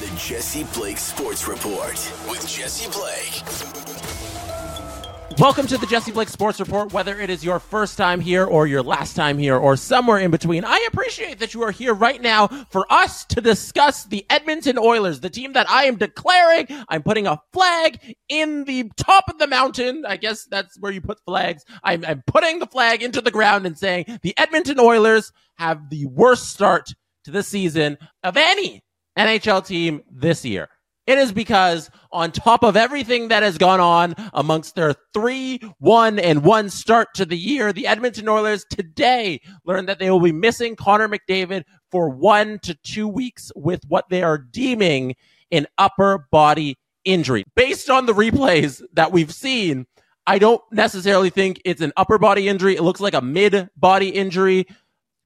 The Jesse Blake Sports Report with Jesse Blake. Welcome to the Jesse Blake Sports Report. Whether it is your first time here or your last time here or somewhere in between, I appreciate that you are here right now for us to discuss the Edmonton Oilers, the team that I am declaring. I'm putting a flag in the top of the mountain. I guess that's where you put flags. I'm, I'm putting the flag into the ground and saying the Edmonton Oilers have the worst start to the season of any NHL team this year. It is because on top of everything that has gone on amongst their three, one, and one start to the year, the Edmonton Oilers today learned that they will be missing Connor McDavid for one to two weeks with what they are deeming an upper body injury. Based on the replays that we've seen, I don't necessarily think it's an upper body injury. It looks like a mid body injury.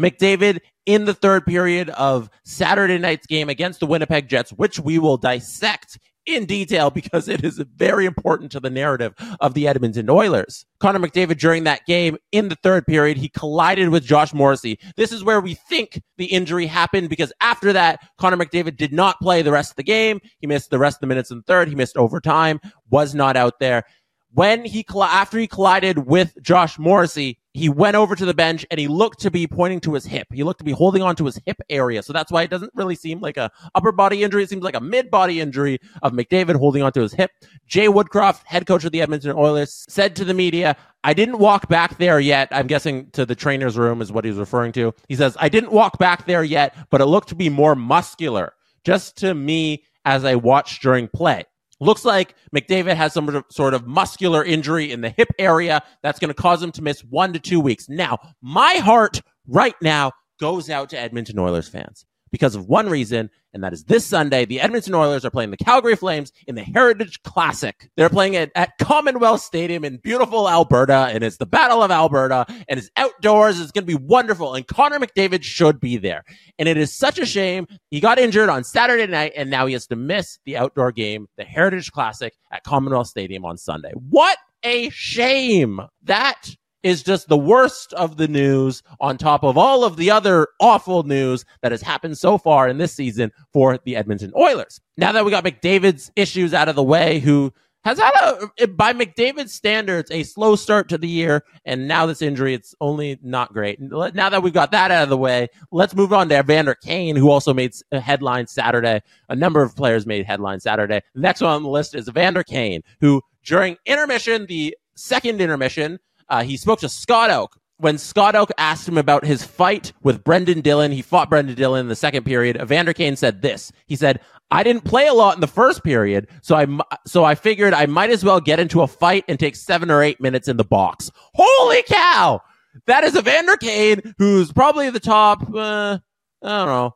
McDavid in the third period of Saturday night's game against the Winnipeg Jets, which we will dissect in detail because it is very important to the narrative of the Edmonton Oilers. Connor McDavid during that game in the third period, he collided with Josh Morrissey. This is where we think the injury happened because after that, Connor McDavid did not play the rest of the game. He missed the rest of the minutes in the third. He missed overtime, was not out there. When he, after he collided with Josh Morrissey, he went over to the bench and he looked to be pointing to his hip. He looked to be holding on to his hip area. So that's why it doesn't really seem like a upper body injury. It seems like a mid body injury of McDavid holding on to his hip. Jay Woodcroft, head coach of the Edmonton Oilers, said to the media, I didn't walk back there yet. I'm guessing to the trainer's room is what he's referring to. He says, I didn't walk back there yet, but it looked to be more muscular just to me as I watched during play. Looks like McDavid has some sort of muscular injury in the hip area that's going to cause him to miss one to two weeks. Now, my heart right now goes out to Edmonton Oilers fans because of one reason, and that is this Sunday, the Edmonton Oilers are playing the Calgary Flames in the Heritage Classic. They're playing it at Commonwealth Stadium in beautiful Alberta, and it's the Battle of Alberta, and it's outdoors. It's going to be wonderful, and Connor McDavid should be there. And it is such a shame. He got injured on Saturday night, and now he has to miss the outdoor game, the Heritage Classic at Commonwealth Stadium on Sunday. What a shame! That is just the worst of the news on top of all of the other awful news that has happened so far in this season for the Edmonton Oilers. Now that we got McDavid's issues out of the way, who has had a, by McDavid's standards, a slow start to the year. And now this injury, it's only not great. Now that we've got that out of the way, let's move on to Evander Kane, who also made a headline Saturday. A number of players made headline Saturday. The next one on the list is Evander Kane, who during intermission, the second intermission, uh, he spoke to Scott Oake. When Scott Oake asked him about his fight with Brendan Dillon, he fought Brendan Dillon in the second period. Evander Kane said this. He said, I didn't play a lot in the first period, so I so I figured I might as well get into a fight and take seven or eight minutes in the box. Holy cow! That is Evander Kane, who's probably the top, uh, I don't know,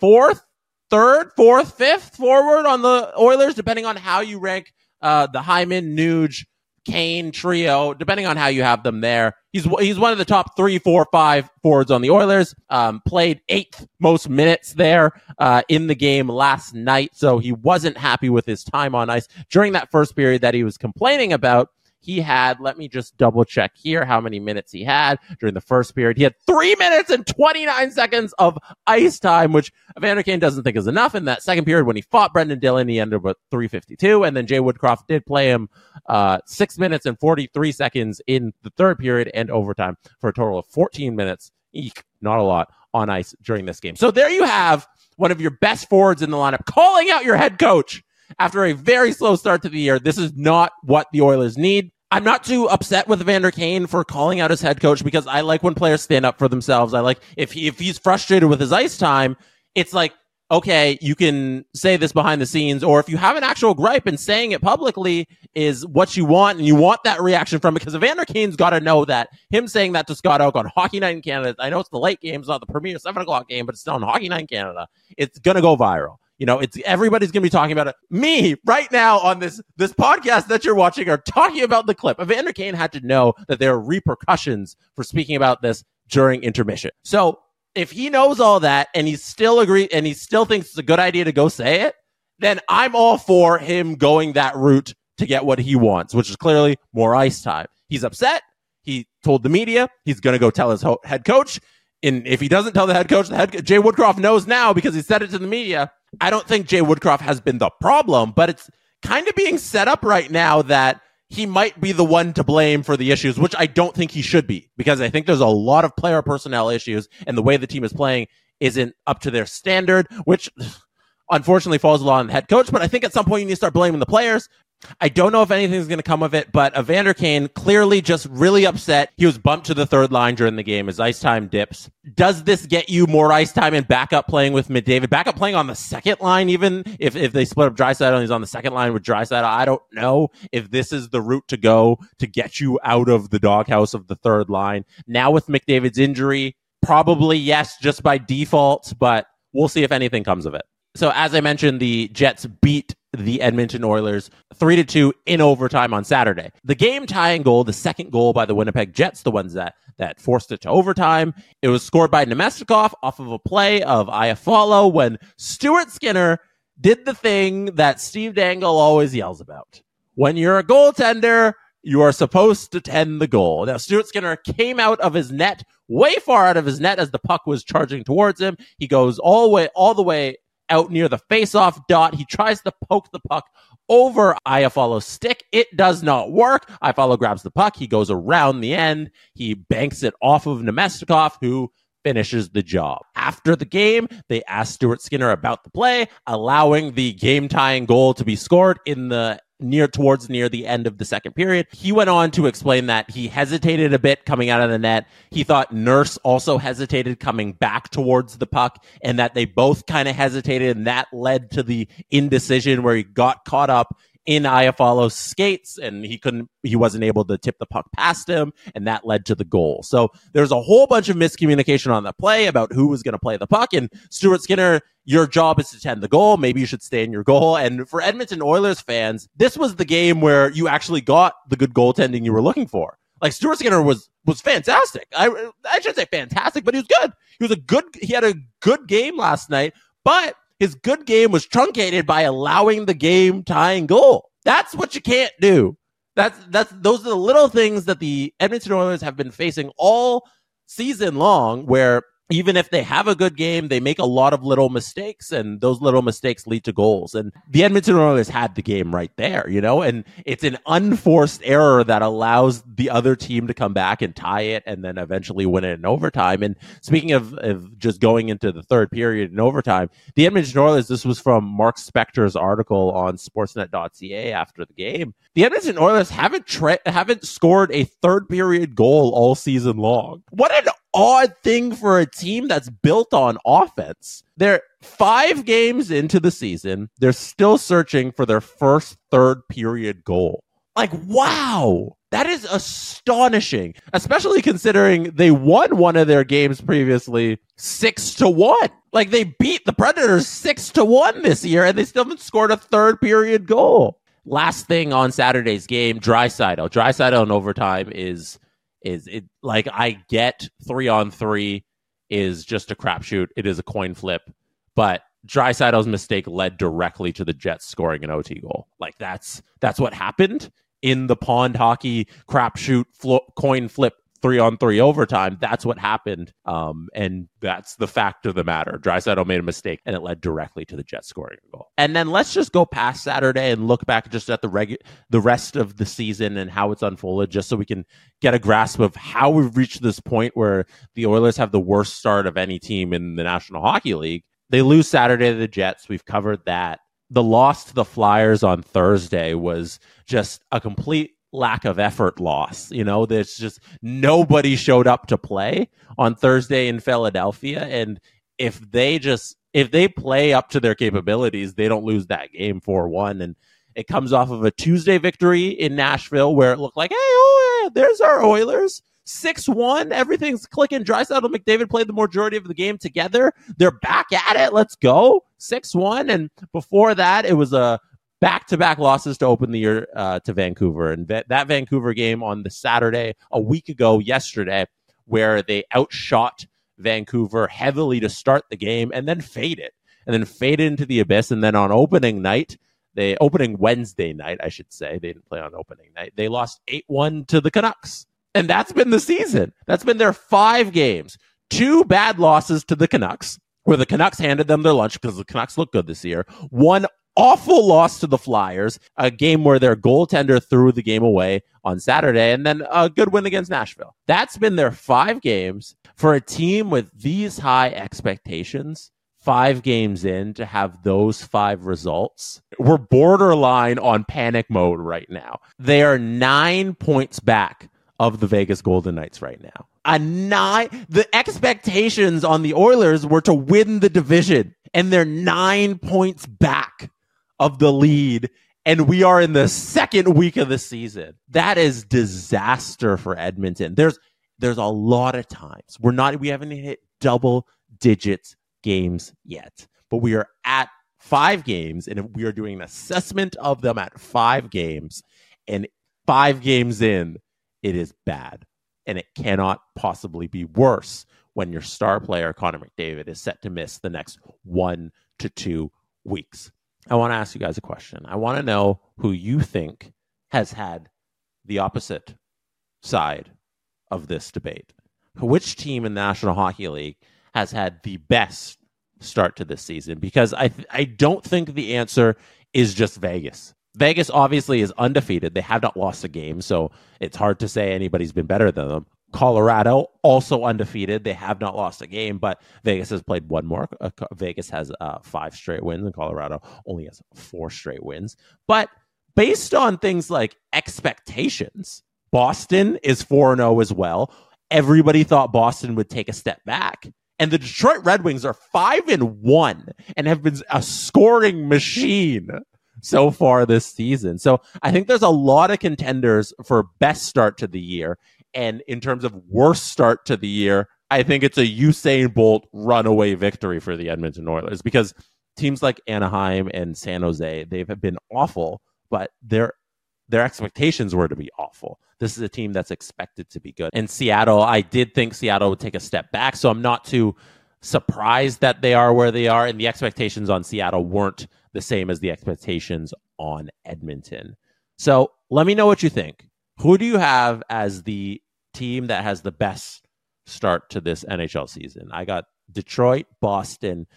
fourth, third, fourth, fifth forward on the Oilers, depending on how you rank uh, the Hyman, Nuge, Kane trio, depending on how you have them there. He's he's one of the top three, four, five forwards on the Oilers. Um, played eighth most minutes there uh, in the game last night, so he wasn't happy with his time on ice during that first period that he was complaining about he had, let me just double check here how many minutes he had during the first period. He had three minutes and 29 seconds of ice time, which Evander Kane doesn't think is enough. In that second period, when he fought Brendan Dillon, he ended up with 352. And then Jay Woodcroft did play him uh, six minutes and 43 seconds in the third period and overtime for a total of 14 minutes. Eek, not a lot on ice during this game. So there you have one of your best forwards in the lineup calling out your head coach after a very slow start to the year. This is not what the Oilers need. I'm not too upset with Vander Kane for calling out his head coach because I like when players stand up for themselves. I like if he, if he's frustrated with his ice time, it's like, okay, you can say this behind the scenes, or if you have an actual gripe and saying it publicly is what you want, and you want that reaction from it, because Evander Kane's got to know that him saying that to Scott Oake on Hockey Night in Canada, I know it's the late game, it's not the premier seven o'clock game, but it's still on Hockey Night in Canada. It's gonna go viral. You know, it's everybody's gonna be talking about it. Me right now on this this podcast that you're watching are talking about the clip. Evander Kane had to know that there are repercussions for speaking about this during intermission. So if he knows all that and he still agree and he still thinks it's a good idea to go say it, then I'm all for him going that route to get what he wants, which is clearly more ice time. He's upset. He told the media he's going to go tell his ho- head coach. And if he doesn't tell the head coach, the head Jay Woodcroft knows now because he said it to the media. I don't think Jay Woodcroft has been the problem, but it's kind of being set up right now that he might be the one to blame for the issues, which I don't think he should be because I think there's a lot of player personnel issues and the way the team is playing isn't up to their standard, which unfortunately falls along the head coach. But I think at some point you need to start blaming the players I don't know if anything's going to come of it, but Evander Kane clearly just really upset. He was bumped to the third line during the game as ice time dips. Does this get you more ice time and backup playing with McDavid? Backup playing on the second line, even if, if they split up Draisaitl and he's on the second line with Draisaitl. I don't know if this is the route to go to get you out of the doghouse of the third line. Now with McDavid's injury, probably yes, just by default, but we'll see if anything comes of it. So as I mentioned, the Jets beat the Edmonton Oilers 3 to 2 in overtime on Saturday. The game tying goal, the second goal by the Winnipeg Jets, the ones that that forced it to overtime. It was scored by Namestnikov off of a play of Iafallo when Stuart Skinner did the thing that Steve Dangle always yells about. When you're a goaltender, you are supposed to tend the goal. Now, Stuart Skinner came out of his net, way far out of his net as the puck was charging towards him. He goes all the way, all the way out near the face-off dot. He tries to poke the puck over Iafallo's stick. It does not work. Iafallo grabs the puck. He goes around the end. He banks it off of Namestnikov, who finishes the job. After the game, they asked Stuart Skinner about the play, allowing the game tying goal to be scored in the near towards near the end of the second period. He went on to explain that he hesitated a bit coming out of the net. He thought Nurse also hesitated coming back towards the puck and that they both kind of hesitated and that led to the indecision where he got caught up in Iafallo's skates and he couldn't, he wasn't able to tip the puck past him and that led to the goal. So there's a whole bunch of miscommunication on the play about who was going to play the puck and Stuart Skinner, your job is to tend the goal. Maybe you should stay in your goal. And for Edmonton Oilers fans, this was the game where you actually got the good goaltending you were looking for. Like Stuart Skinner was was fantastic. I I should say fantastic, but he was good. He was a good. He had a good game last night, but his good game was truncated by allowing the game tying goal. That's what you can't do. That's that's those are the little things that the Edmonton Oilers have been facing all season long where even if they have a good game, they make a lot of little mistakes, and those little mistakes lead to goals. And the Edmonton Oilers had the game right there, you know, and it's an unforced error that allows the other team to come back and tie it and then eventually win it in overtime. And speaking of, of just going into the third period in overtime, the Edmonton Oilers, this was from Mark Spector's article on sportsnet.ca after the game. The Edmonton Oilers haven't tra- haven't scored a third period goal all season long. What an odd thing for a team that's built on offense. They're five games into the season. They're still searching for their first third period goal. Like, wow, that is astonishing, especially considering they won one of their games previously six to one. Like, they beat the Predators six to one this year, and they still haven't scored a third period goal. Last thing on Saturday's game, Draisaitl. Draisaitl in overtime is is it like I get three on three is just a crapshoot. It is a coin flip, but Draisaitl's mistake led directly to the Jets scoring an OT goal. Like that's that's what happened in the pond hockey crapshoot flo- coin flip three on three overtime. That's what happened. Um, and that's the fact of the matter. Draisaitl made a mistake and it led directly to the Jets scoring a goal. And then let's just go past Saturday and look back just at the regu- the rest of the season and how it's unfolded, just so we can get a grasp of how we've reached this point where the Oilers have the worst start of any team in the National Hockey League. They lose Saturday to the Jets. We've covered that. The loss to the Flyers on Thursday was just a complete lack of effort loss. You know, there's just nobody showed up to play on Thursday in Philadelphia. And if they just if they play up to their capabilities, they don't lose that game 4 1. And it comes off of a Tuesday victory in Nashville where it looked like, hey, oh, yeah, there's our Oilers. 6 1. Everything's clicking. Draisaitl and McDavid played the majority of the game together. They're back at it. Let's go. 6 1. And before that, it was a back to back losses to open the year uh, to Vancouver. And that, that Vancouver game on the Saturday, a week ago yesterday, where they outshot Vancouver heavily to start the game and then faded and then faded into the abyss. And then on opening night, they opening Wednesday night, I should say, they didn't play on opening night. They lost 8 1 to the Canucks. And that's been the season. That's been their five games. Two bad losses to the Canucks, where the Canucks handed them their lunch because the Canucks look good this year. One awful loss to the Flyers, a game where their goaltender threw the game away on Saturday, and then a good win against Nashville. That's been their five games for a team with these high expectations. Five games in to have those five results. We're borderline on panic mode right now. They are nine points back of the Vegas Golden Knights right now. A nine, the expectations on the Oilers were to win the division, and they're nine points back of the lead and we are in the second week of the season. That is disaster for Edmonton. There's there's a lot of times we're not we haven't hit double digits games yet, but we are at five games and we are doing an assessment of them at five games and five games in it is bad and it cannot possibly be worse when your star player Connor McDavid is set to miss the next 1 to 2 weeks. I want to ask you guys a question. I want to know who you think has had the opposite side of this debate. Which team in the National Hockey League has had the best start to this season? Because I th- I don't think the answer is just Vegas. Vegas obviously is undefeated. They have not lost a game, so it's hard to say anybody's been better than them. Colorado also undefeated. They have not lost a game, but Vegas has played one more. Uh, Vegas has uh, five straight wins, and Colorado only has four straight wins. But based on things like expectations, Boston is 4 0 as well. Everybody thought Boston would take a step back. And the Detroit Red Wings are 5 and 1 and have been a scoring machine so far this season. So I think there's a lot of contenders for best start to the year. And in terms of worst start to the year, I think it's a Usain Bolt runaway victory for the Edmonton Oilers because teams like Anaheim and San Jose, they've been awful, but their their expectations were to be awful. This is a team that's expected to be good. And Seattle, I did think Seattle would take a step back, so I'm not too surprised that they are where they are and the expectations on Seattle weren't the same as the expectations on Edmonton. So, let me know what you think. Who do you have as the team that has the best start to this NHL season? I got Detroit, Boston,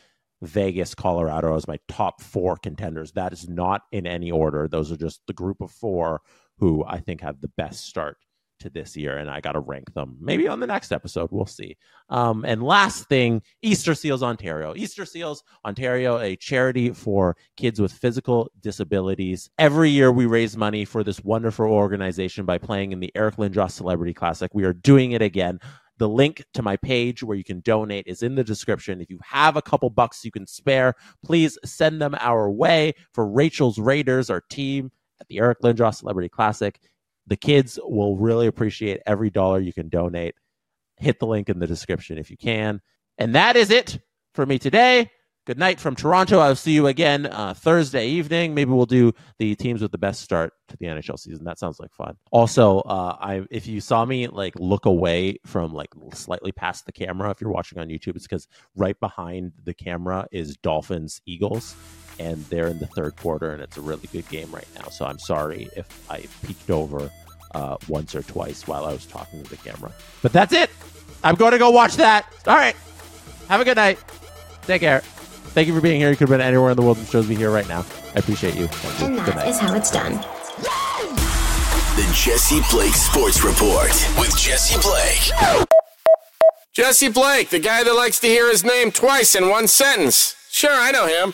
Vegas, Colorado as my top four contenders. That is not in any order. Those are just the group of four who I think have the best start to this year, and I got to rank them. Maybe on the next episode, we'll see. Um, and last thing, Easter Seals Ontario. Easter Seals Ontario, a charity for kids with physical disabilities. Every year, we raise money for this wonderful organization by playing in the Eric Lindros Celebrity Classic. We are doing it again. The link to my page where you can donate is in the description. If you have a couple bucks you can spare, please send them our way for Rachel's Raiders, our team at the Eric Lindros Celebrity Classic. The kids will really appreciate every dollar you can donate. Hit the link in the description if you can. And that is it for me today. Good night from Toronto. I'll see you again uh, Thursday evening. Maybe we'll do the teams with the best start to the NHL season. That sounds like fun. Also, uh, I if you saw me like look away from like slightly past the camera, if you're watching on YouTube, it's because right behind the camera is Dolphins Eagles, and they're in the third quarter, and it's a really good game right now. So I'm sorry if I peeked over uh, once or twice while I was talking to the camera. But that's it. I'm going to go watch that. All right. Have a good night. Take care. Thank you for being here. You could have been anywhere in the world and chose me here right now. I appreciate you. And that is how it's done. The Jesse Blake Sports Report with Jesse Blake. Jesse Blake, the guy that likes to hear his name twice in one sentence. Sure, I know him.